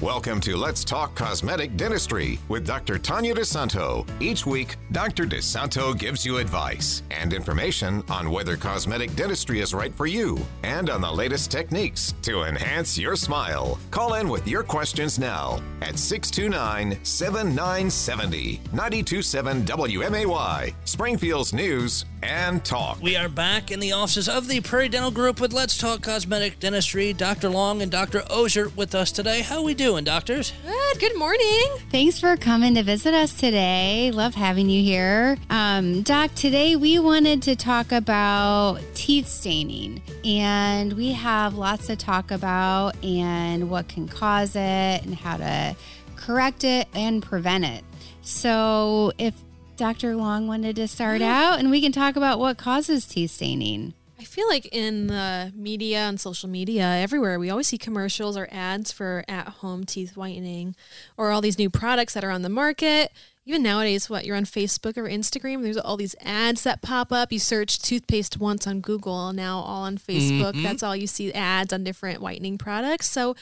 Welcome to Let's Talk Cosmetic Dentistry with Dr. Tanya DeSanto. Each week, Dr. DeSanto gives you advice and information on whether cosmetic dentistry is right for you and on the latest techniques to enhance your smile. Call in with your questions now at 629 7970 927 WMAY, Springfield's News and Talk. We are back in the offices of the Prairie Dental Group with Let's Talk Cosmetic Dentistry. Dr. Long and Dr. Ozier with us today. How we doing, doctors? Good. Good morning. Thanks for coming to visit us today. Love having you here. Um, Doc, today we wanted to talk about teeth staining, and we have lots to talk about and what can cause it and how to correct it and prevent it. So, if Dr. Long wanted to start out, and we can talk about what causes teeth staining. I feel like in the media and social media, everywhere, we always see commercials or ads for at home teeth whitening or all these new products that are on the market. Even nowadays, what you're on Facebook or Instagram, there's all these ads that pop up. You search toothpaste once on Google, now all on Facebook. Mhm. That's all you see ads on different whitening products. So,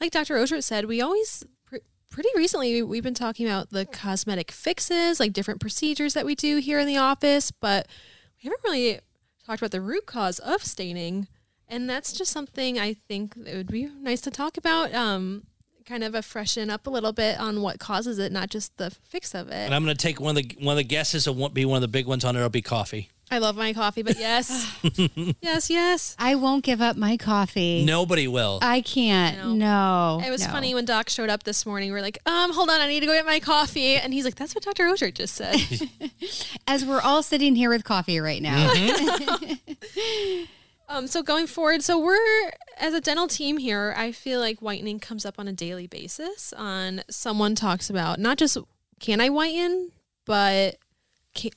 like Dr. Oshert said, we always pretty recently we've been talking about the cosmetic fixes, like different procedures that we do here in the office, but we haven't really talked about the root cause of staining. And that's just something I think it would be nice to talk about. Um, kind of a freshen up a little bit on what causes it, not just the fix of it. And I'm going to take one of the one of the guesses and won't be one of the big ones on it. It'll be coffee. I love my coffee, but yes, yes, yes. I won't give up my coffee. Nobody will. I can't. No. It was no. funny when Doc showed up this morning. We are like, um, hold on, I need to go get my coffee. And he's like, that's what Dr. Oshert just said. As we're all sitting here with coffee right now. Um, so going forward, so we're as a dental team here. I feel like whitening comes up on a daily basis. On someone talks about not just can I whiten, but ca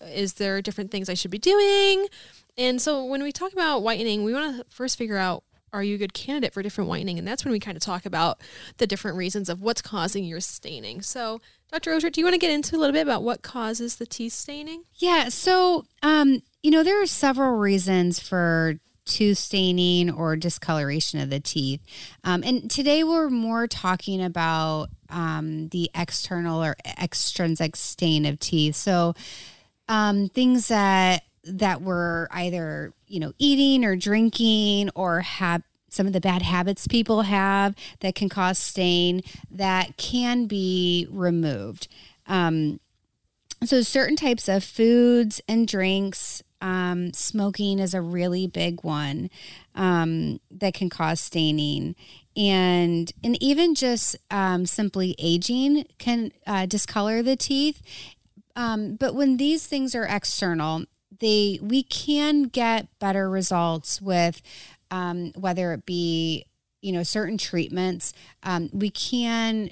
is there different things I should be doing? And so when we talk about whitening, we want to first figure out are you a good candidate for different whitening, and that's when we kind of talk about the different reasons of what's causing your staining. So, Dr. Oshert, do you want to get into a little bit about what causes the teeth staining? Yeah. So, um, you know, there are several reasons for tooth staining or discoloration of the teeth. Um, and today we're more talking about um, the external or extrinsic stain of teeth. So, um, things that that we're either you know eating or drinking or have some of the bad habits people have that can cause stain that can be removed. Um, so certain types of foods and drinks um, smoking is a really big one um, that can cause staining and and even just um, simply aging can uh, discolor the teeth um, but when these things are external they we can get better results with um, whether it be you know certain treatments um, we can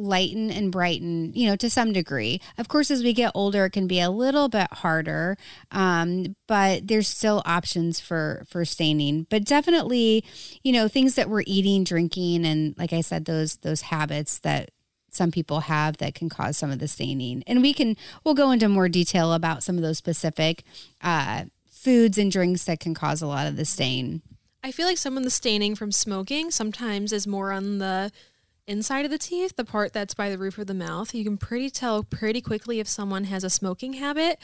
lighten and brighten, you know, to some degree. Of course, as we get older, it can be a little bit harder, um, but there's still options for for staining. But definitely, you know, things that we're eating, drinking, and like I said, those those habits that some people have that can cause some of the staining. And we can we'll go into more detail about some of those specific uh, foods and drinks that can cause a lot of the stain. I feel like some of the staining from smoking sometimes is more on the inside of the teeth, the part that's by the roof of the mouth. You can pretty tell pretty quickly if someone has a smoking habit.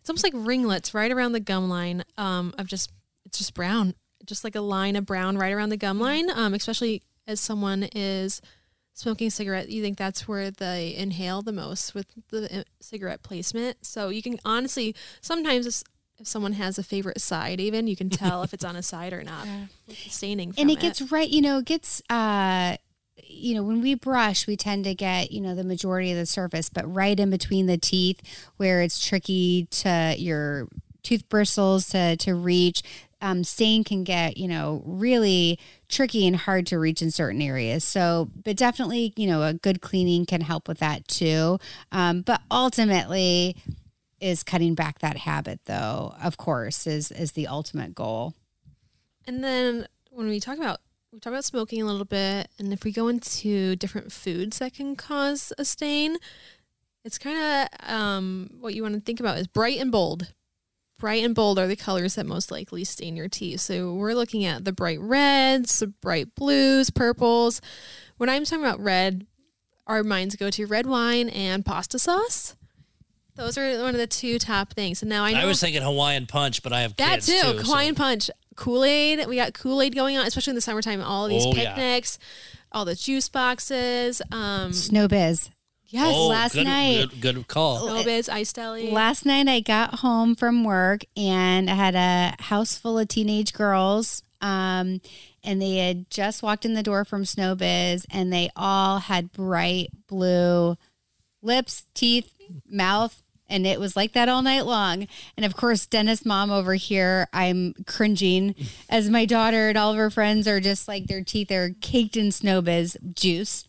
It's almost like ringlets right around the gum line um, of just it's just brown, just like a line of brown right around the gum line. Um, especially as someone is smoking cigarette, you think that's where they inhale the most with the uh, cigarette placement. So you can honestly sometimes. If, if someone has a favorite side, even you can tell if it's on a side or not. the staining, and from it gets right you know it gets uh you know when we brush we tend to get you know the majority of the surface but right in between the teeth where it's tricky to your tooth bristles to to reach um, stain can get you know really tricky and hard to reach in certain areas. So but definitely you know a good cleaning can help with that too. Um, but ultimately is cutting back that habit though of course is is the ultimate goal. And then when we talk about we talk about smoking a little bit, and if we go into different foods that can cause a stain, it's kind of um, what you want to think about is bright and bold. Bright and bold are the colors that most likely stain your teeth. So we're looking at the bright reds, the bright blues, purples. when I'm talking about red, our minds go to red wine and pasta sauce. Those are one of the two top things. And now I know I was thinking Hawaiian punch, but I have that kids too. too. so- Hawaiian punch, Kool Aid. We got Kool Aid going on, especially in the summertime. All of these Oh, yeah. picnics, all the juice boxes. Um, Snow Biz. Yes, Oh, last good, night- Good, good call. Snowbiz, Ice Deli. Last night I got home from work and I had a house full of teenage girls. Um, and they had just walked in the door from Snowbiz and they all had bright blue lips, teeth, mouth. And it was like that all night long. And of course, Dennis' mom over here, I'm cringing as my daughter and all of her friends are just like their teeth are caked in Snowbiz juice.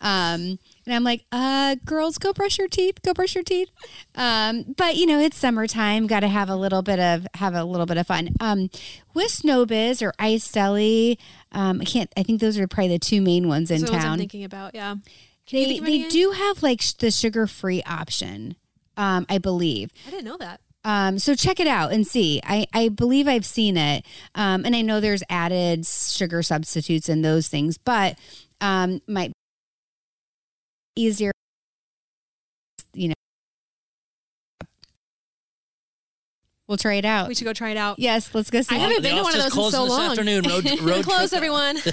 Um, and I'm like, uh, girls, go brush your teeth, go brush your teeth. Um, but you know, it's summertime, got to have a little bit of have a little bit of fun. Um, with Snowbiz or Ice Deli, um, I can't. I think those are probably the two main ones in Those ones I'm town. thinking about. Yeah. Can They they do have like sh- the sugar free option, um, I believe. I didn't know that. Um, so check it out and see. I, I believe I've seen it. Um, and I know there's added sugar substitutes and those things, but um, might easier, you know. We'll try it out. We should go try it out. yes, let's go see. I haven't been to one of those in so this long. afternoon. Road, road Close, trip. everyone.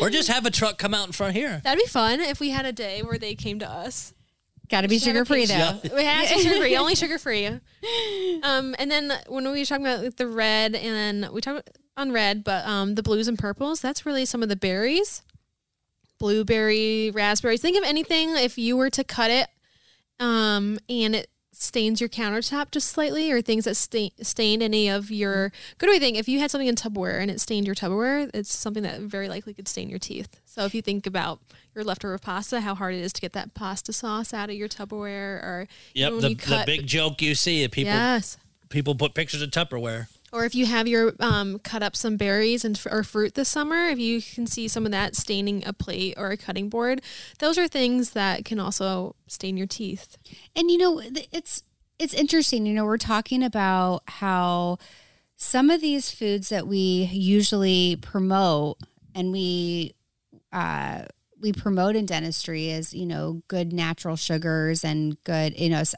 Or just have a truck come out in front here. That'd be fun if we had a day where they came to us. Got to be Should have a sugar free page- though. We have to be sugar free, only sugar free. Um, and then when we were talking about the red, and then we talked on red, but um, the blues and purples, that's really some of the berries, blueberry, raspberries. Think of anything if you were to cut it, um, and it stains your countertop just slightly, or things that stain, stained any of your good way thing. If you had something in Tupperware and it stained your Tupperware, it's something that very likely could stain your teeth. So if you think about your leftover pasta, how hard it is to get that pasta sauce out of your Tupperware, or Yep, the, you the big joke you see. People yes. people put pictures of Tupperware. Or if you have your um, cut up some berries and or fruit this summer, if you can see some of that staining a plate or a cutting board, those are things that can also stain your teeth. And you know, it's it's interesting. You know, we're talking about how some of these foods that we usually promote and we uh, we promote in dentistry as you know good natural sugars and good you know s-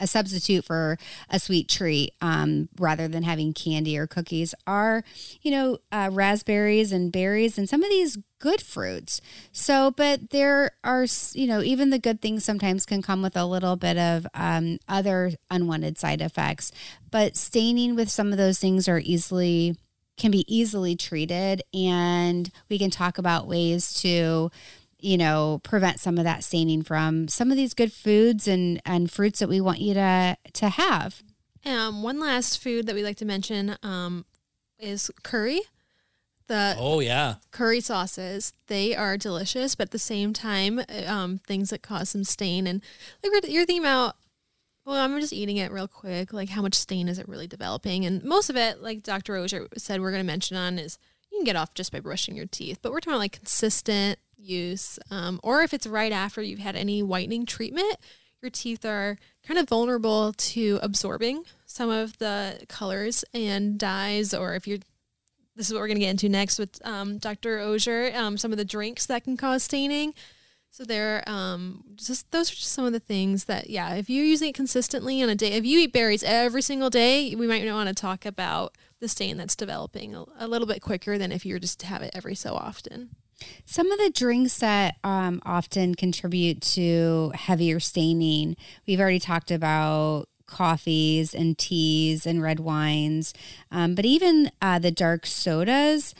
a, substitute for a sweet treat um, rather than having candy or cookies are you know uh, raspberries and berries and some of these good fruits. So but there are you know even the good things sometimes can come with a little bit of um, other unwanted side effects but staining with some of those things are easily can be easily treated. And we can talk about ways to you know prevent some of that staining from some of these good foods and and fruits that we want you to to have Um, one last food that we like to mention um, is curry. The Oh yeah. curry sauces they are delicious, but at the same time, um, things that cause some stain and like you're thinking about. Well, I'm just eating it real quick. Like, how much stain is it really developing? And most of it, like Dr. Ozier said, we're going to mention on is you can get off just by brushing your teeth. But we're talking about like consistent use, um, or if it's right after you've had any whitening treatment, your teeth are kind of vulnerable to absorbing some of the colors and dyes, or if you're this is what we're going to get into next with um, Dr. Ozier, um, some of the drinks that can cause staining. So there, um, just those are just some of the things that, yeah, if you're using it consistently on a day, if you eat berries every single day, we might want to talk about the stain that's developing a, a little bit quicker than if you're just to have it every so often. Some of the drinks that um, often contribute to heavier staining we've already talked about coffees and teas and red wines um, but even uh, the dark sodas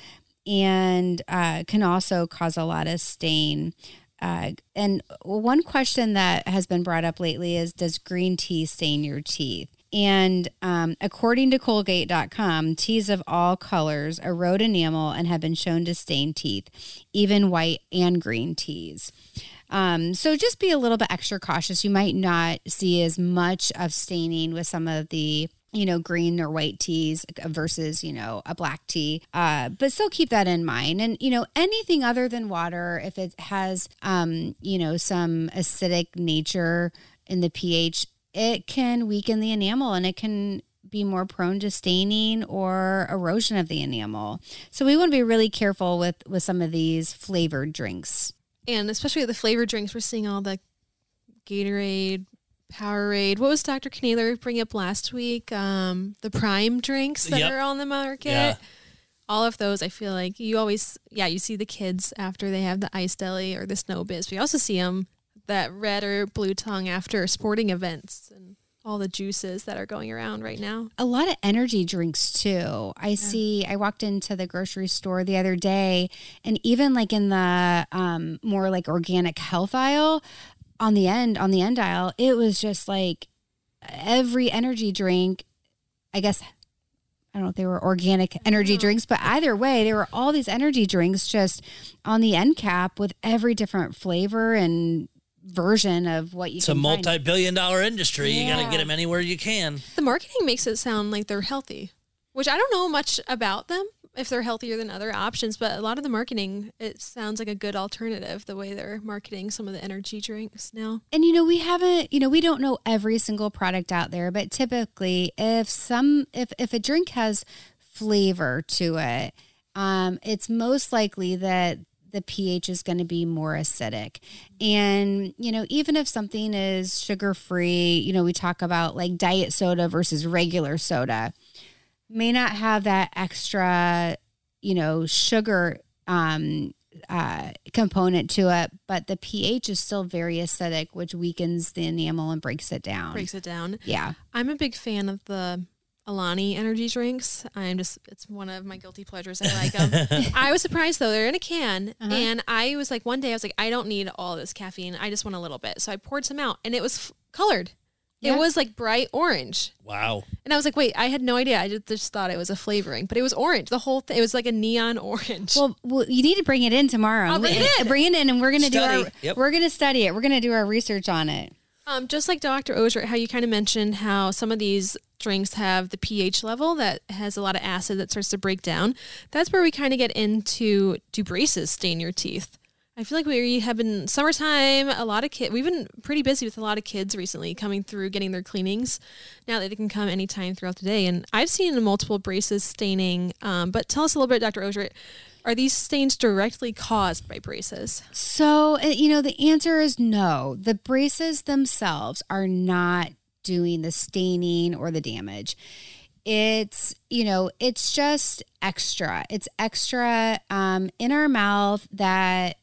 and uh, can also cause a lot of stain uh, and one question that has been brought up lately is Does green tea stain your teeth? And um, according to Colgate.com, teas of all colors erode enamel and have been shown to stain teeth, even white and green teas. Um, so just be a little bit extra cautious. You might not see as much of staining with some of the you know, green or white teas versus, you know, a black tea. Uh, but still keep that in mind. And, you know, anything other than water, if it has, um, you know, some acidic nature in the pH, it can weaken the enamel and it can be more prone to staining or erosion of the enamel. So we want to be really careful with with some of these flavored drinks. And especially with the flavored drinks, we're seeing all the Gatorade, Powerade. What was Dr. Knaler bring up last week? Um, the Prime drinks that Yep. are on the market. Yeah. All of those, I feel like you always, yeah, you see the kids after they have the ice deli or the snow biz. We also see them that red or blue tongue after sporting events and all the juices that are going around right now. a lot of energy drinks too. I see. I walked into the grocery store the other day, and even like in the um, more like organic health aisle, on the end on the end aisle, it was just like every energy drink. I guess I don't know if they were organic energy drinks, but either way, there were all these energy drinks just on the end cap with every different flavor and version of what you It's a can find. multi-billion dollar industry. You got to get them anywhere you can. The marketing makes it sound like they're healthy, which I don't know much about them if they're healthier than other options, but a lot of the marketing it sounds like a good alternative the way they're marketing some of the energy drinks now. And you know, we haven't, you know, we don't know every single product out there, but typically if some if if a drink has flavor to it, um, it's most likely that the pH is going to be more acidic. And, you know, even if something is sugar free, you know, we talk about like diet soda versus regular soda, may not have that extra, you know, sugar um, uh, component to it, but the pH is still very acidic, which weakens the enamel and breaks it down. Breaks it down. Yeah. I'm a big fan of the Alani energy drinks. I'm just, it's one of my guilty pleasures. I like them. I was surprised though, they're in a can. Uh-huh. And I was like, one day I was like, I don't need all this caffeine. I just want a little bit. So I poured some out and it was f- colored. Yeah. It was like bright orange. Wow. And I was like, wait, I had no idea. I just, just thought it was a flavoring, but it was orange. The whole thing, it was like a neon orange. Well, well, you need to bring it in tomorrow. I'll bring it in. Bring it in, and we're gonna do Study. our. Yep. We're gonna study it. We're gonna do our research on it. Um, just like Dr. Ozier, how you kind of mentioned how some of these drinks have the pH level that has a lot of acid that starts to break down. That's where we kind of get into do braces stain your teeth? I feel like we have been summertime. A lot of kids. We've been pretty busy with a lot of kids recently coming through getting their cleanings. Now that they can come anytime throughout the day, and I've seen multiple braces staining. Um, but tell us a little bit, Dr. Ozier. Are these stains directly caused by braces? So, uh, you know, the answer is no. The braces themselves are not doing the staining or the damage. It's, you know, it's just extra. It's extra um, in our mouth that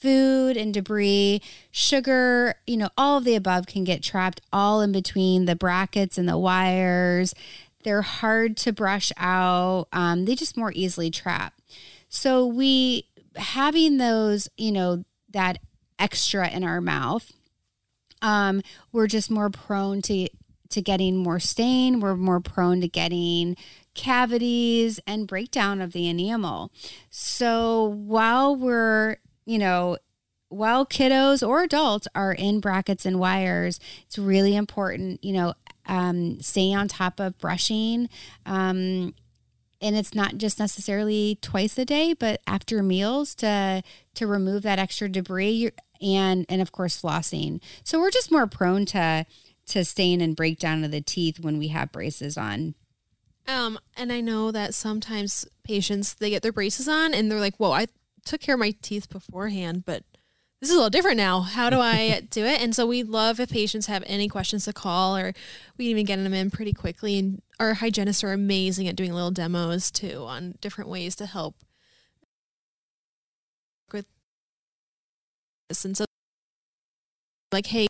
food and debris, sugar, you know, all of the above can get trapped all in between the brackets and the wires. They're hard to brush out. Um, they just more easily trap. So we having those, you know, that extra in our mouth, um, we're just more prone to to getting more stain. We're more prone to getting cavities and breakdown of the enamel. So while we're, you know, while kiddos or adults are in brackets and wires, it's really important, you know, um, staying on top of brushing. Um, and it's not just necessarily twice a day, but after meals to to remove that extra debris and and of course flossing. So we're just more prone to to stain and breakdown of the teeth when we have braces on. Um, and I know that sometimes patients they get their braces on and they're like, "Whoa, I took care of my teeth beforehand, but this is a little different now. How do I do it?" And so we love if patients have any questions to call, or we can even get them in pretty quickly. And our hygienists are amazing at doing little demos too on different ways to help with this. And so, like, hey,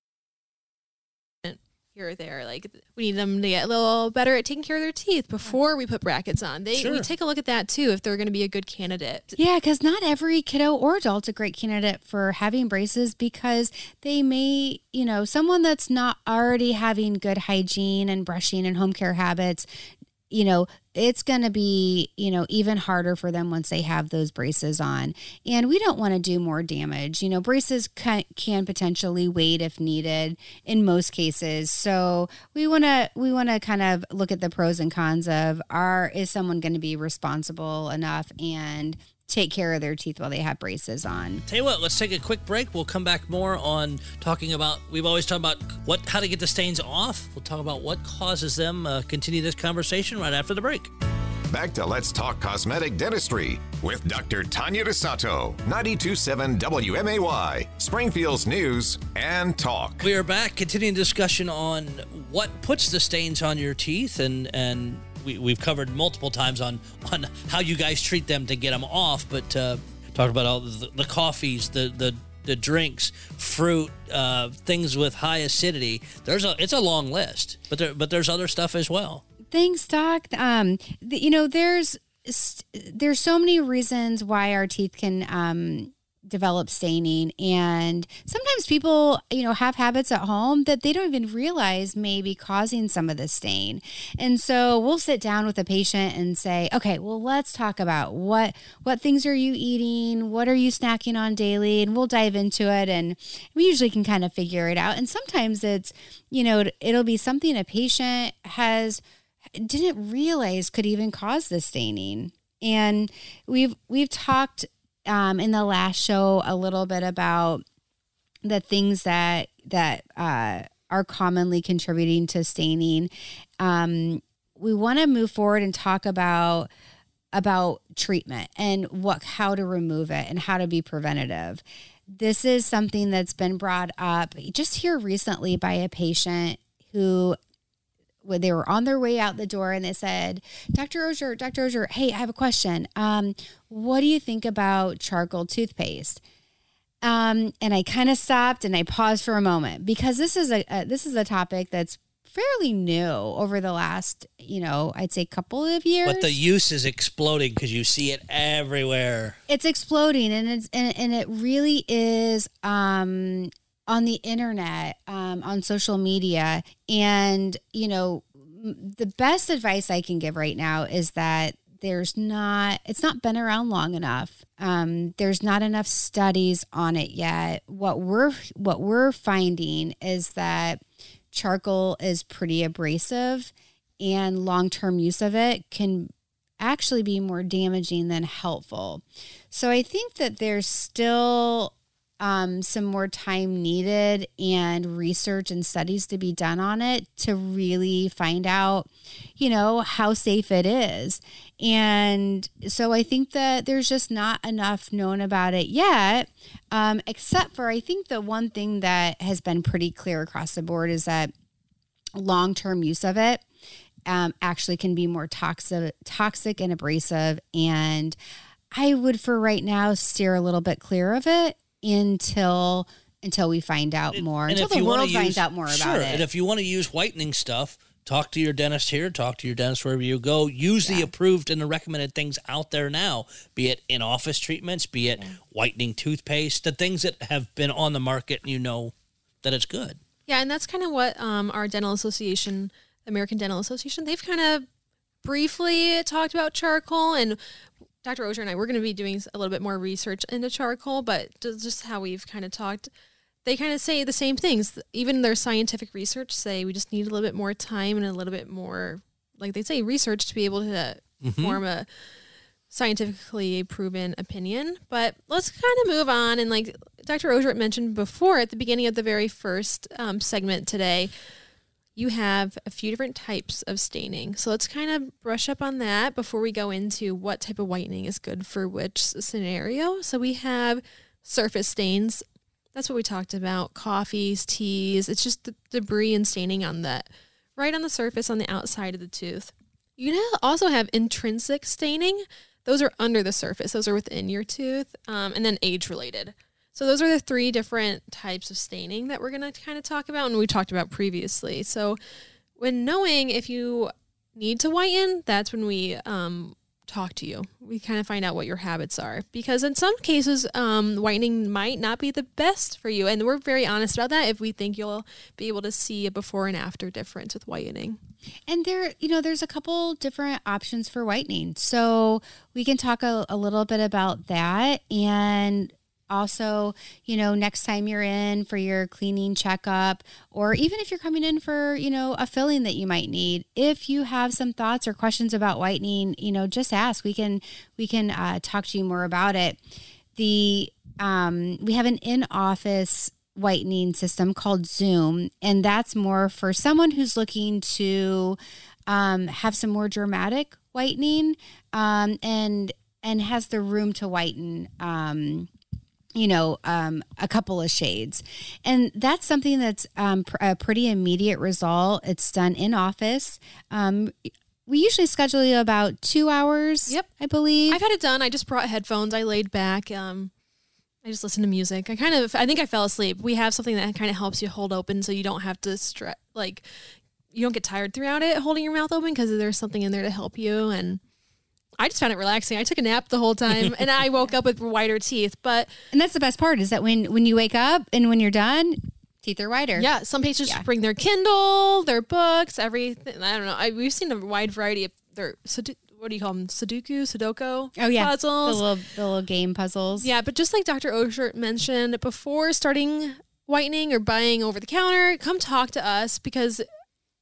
here or there. Like we need them to get a little better at taking care of their teeth before we put brackets on. They we take a look at that too if they're going to be a good candidate. Yeah, because not every kiddo or adult's a great candidate for having braces because they may, you know, someone that's not already having good hygiene and brushing and home care habits, you know, it's going to be, you know, even harder for them once they have those braces on. And we don't want to do more damage. You know, braces can, can potentially wait if needed in most cases. So we want to we want to kind of look at the pros and cons of are is someone going to be responsible enough and take care of their teeth while they have braces on. Tell you what, let's take a quick break. We'll come back more on talking about. We've always talked about what how to get the stains off. We'll talk about what causes them. Uh, continue this conversation right after the break. Back to Let's Talk Cosmetic Dentistry with Dr. Tanya DeSanto, 927 WMAY, Springfield's News and Talk. We are back, continuing discussion on what puts the stains on your teeth, and and we, we've covered multiple times on on how you guys treat them to get them off. But uh, talk about all the, the coffees, the the the drinks, fruit, uh, things with high acidity. There's a it's a long list, but there but there's other stuff as well. Thanks, Doc. Um, the, you know, there's there's so many reasons why our teeth can um, develop staining, and sometimes people, you know, have habits at home that they don't even realize may be causing some of the stain. And so we'll sit down with a patient and say, okay, well, let's talk about what what things are you eating, what are you snacking on daily, and we'll dive into it, and we usually can kind of figure it out. And sometimes it's, you know, it'll be something a patient has didn't realize could even cause the staining. And we've we've talked um, in the last show a little bit about the things that that uh, are commonly contributing to staining. Um, we want to move forward and talk about about treatment and what how to remove it and how to be preventative. This is something that's been brought up just here recently by a patient who when they were on their way out the door and they said, Dr. Ozier, Dr. Ozier, hey, I have a question. Um, what do you think about charcoal toothpaste? Um, and I kind of stopped and I paused for a moment because this is a, a this is a topic that's fairly new over the last, you know, I'd say couple of years. But the use is exploding because you see it everywhere. It's exploding, and it's and, and it really is um, on the internet, um, on social media. And, you know, the best advice I can give right now is that there's not, it's not been around long enough. Um, there's not enough studies on it yet. What we're, what we're finding is that charcoal is pretty abrasive and long term use of it can actually be more damaging than helpful. So I think that there's still um, some more time needed and research and studies to be done on it to really find out, you know, how safe it is. And so I think that there's just not enough known about it yet, um, except for I think the one thing that has been pretty clear across the board is that long term use of it um, actually can be more toxic, toxic and abrasive. And I would, for right now, steer a little bit clear of it until until we find out more, and until the world use, finds out more sure, about it. And if you want to use whitening stuff, talk to your dentist here, talk to your dentist wherever you go. Use yeah. the approved and the recommended things out there now, be it in office treatments, be it yeah. whitening toothpaste, the things that have been on the market and you know that it's good. Yeah, and that's kind of what um, our dental association, American Dental Association, they've kind of briefly talked about charcoal and Dr. Ozier and I, we're going to be doing a little bit more research into charcoal, but just how we've kind of talked, they kind of say the same things. Even their scientific research say we just need a little bit more time and a little bit more, like they say, research to be able to mm-hmm. form a scientifically proven opinion. But let's kind of move on. And like Dr. Ozier mentioned before at the beginning of the very first um, segment today, you have a few different types of staining. So let's kind of brush up on that before we go into what type of whitening is good for which scenario. So we have surface stains. That's what we talked about. Coffees, teas. It's just the debris and staining on that right on the surface on the outside of the tooth. You can also have intrinsic staining. Those are under the surface. Those are within your tooth, um, and then age related. So those are the three different types of staining that we're going to kind of talk about and we talked about previously. So when knowing if you need to whiten, that's when we um, talk to you. We kind of find out what your habits are because in some cases, um, whitening might not be the best for you, and we're very honest about that. If we think you'll be able to see a before and after difference with whitening, and there, you know, there's a couple different options for whitening, so we can talk a, a little bit about that and also, you know, next time you're in for your cleaning checkup, or even if you're coming in for, you know, a filling that you might need, if you have some thoughts or questions about whitening, you know, just ask. We can we can uh, talk to you more about it. The um, we have an in office whitening system called Zoom, and that's more for someone who's looking to um, have some more dramatic whitening um, and and has the room to whiten. Um, you know, um, a couple of shades. And that's something that's um, pr- a pretty immediate result. It's done in office. Um, we usually schedule you about two hours. Yep. I believe. I've had it done. I just brought headphones. I laid back. Um, I just listened to music. I kind of, I think I fell asleep. We have something that kind of helps you hold open so you don't have to stress, like, you don't get tired throughout it holding your mouth open because there's something in there to help you. And I just found it relaxing. I took a nap the whole time and I woke up with whiter teeth. But and that's the best part is that when when you wake up and when you're done, teeth are whiter. yeah, some patients Yeah. bring their Kindle, their books, everything. I don't know. I, we've seen a wide variety of their, Sudo- what do you call them? Sudoku, Sudoku Oh yeah. puzzles. The little the little game puzzles. Yeah, but just like Dr. Osher mentioned, before starting whitening or buying over the counter, come talk to us because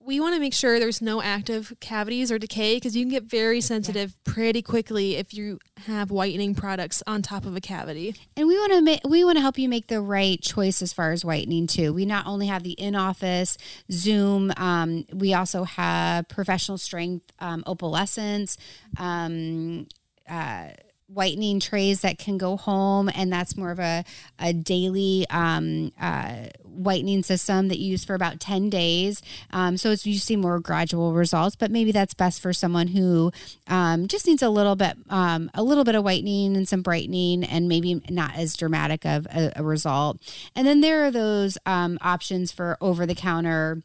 we want to make sure there's no active cavities or decay because you can get very sensitive pretty quickly if you have whitening products on top of a cavity. And we want to make we want to help you make the right choice as far as whitening too. We not only have the in office Zoom, um, we also have professional strength um, opalescence. Um, uh, whitening trays that can go home and that's more of a, a daily um, uh, whitening system that you use for about 10 days. Um, so it's you see more gradual results but maybe that's best for someone who um, just needs a little bit um, a little bit of whitening and some brightening and maybe not as dramatic of a, a result. And then there are those um, options for over the counter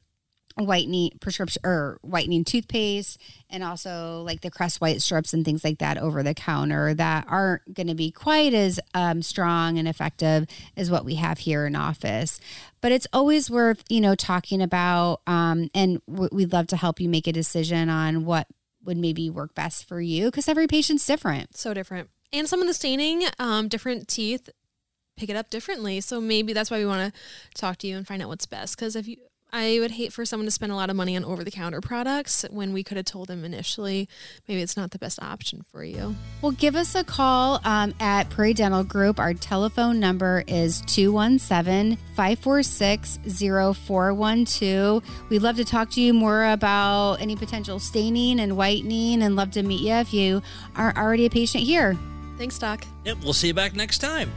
whitening prescription or whitening toothpaste and also like the crest white strips and things like that over the counter that aren't going to be quite as um, strong and effective as what we have here in office but it's always worth you know talking about um, and w- we'd love to help you make a decision on what would maybe work best for you because every patient's different So different. And some of the staining, um, different teeth pick it up differently. So maybe that's why we want to talk to you and find out what's best. Because if you, I would hate for someone to spend a lot of money on over the counter products when we could have told them initially maybe it's not the best option for you. Well, give us a call um, at Prairie Dental Group. Our telephone number is 217 546 0412. We'd love to talk to you more about any potential staining and whitening and love to meet you if you are already a patient here. Thanks, Doc. Yep, we'll see you back next time.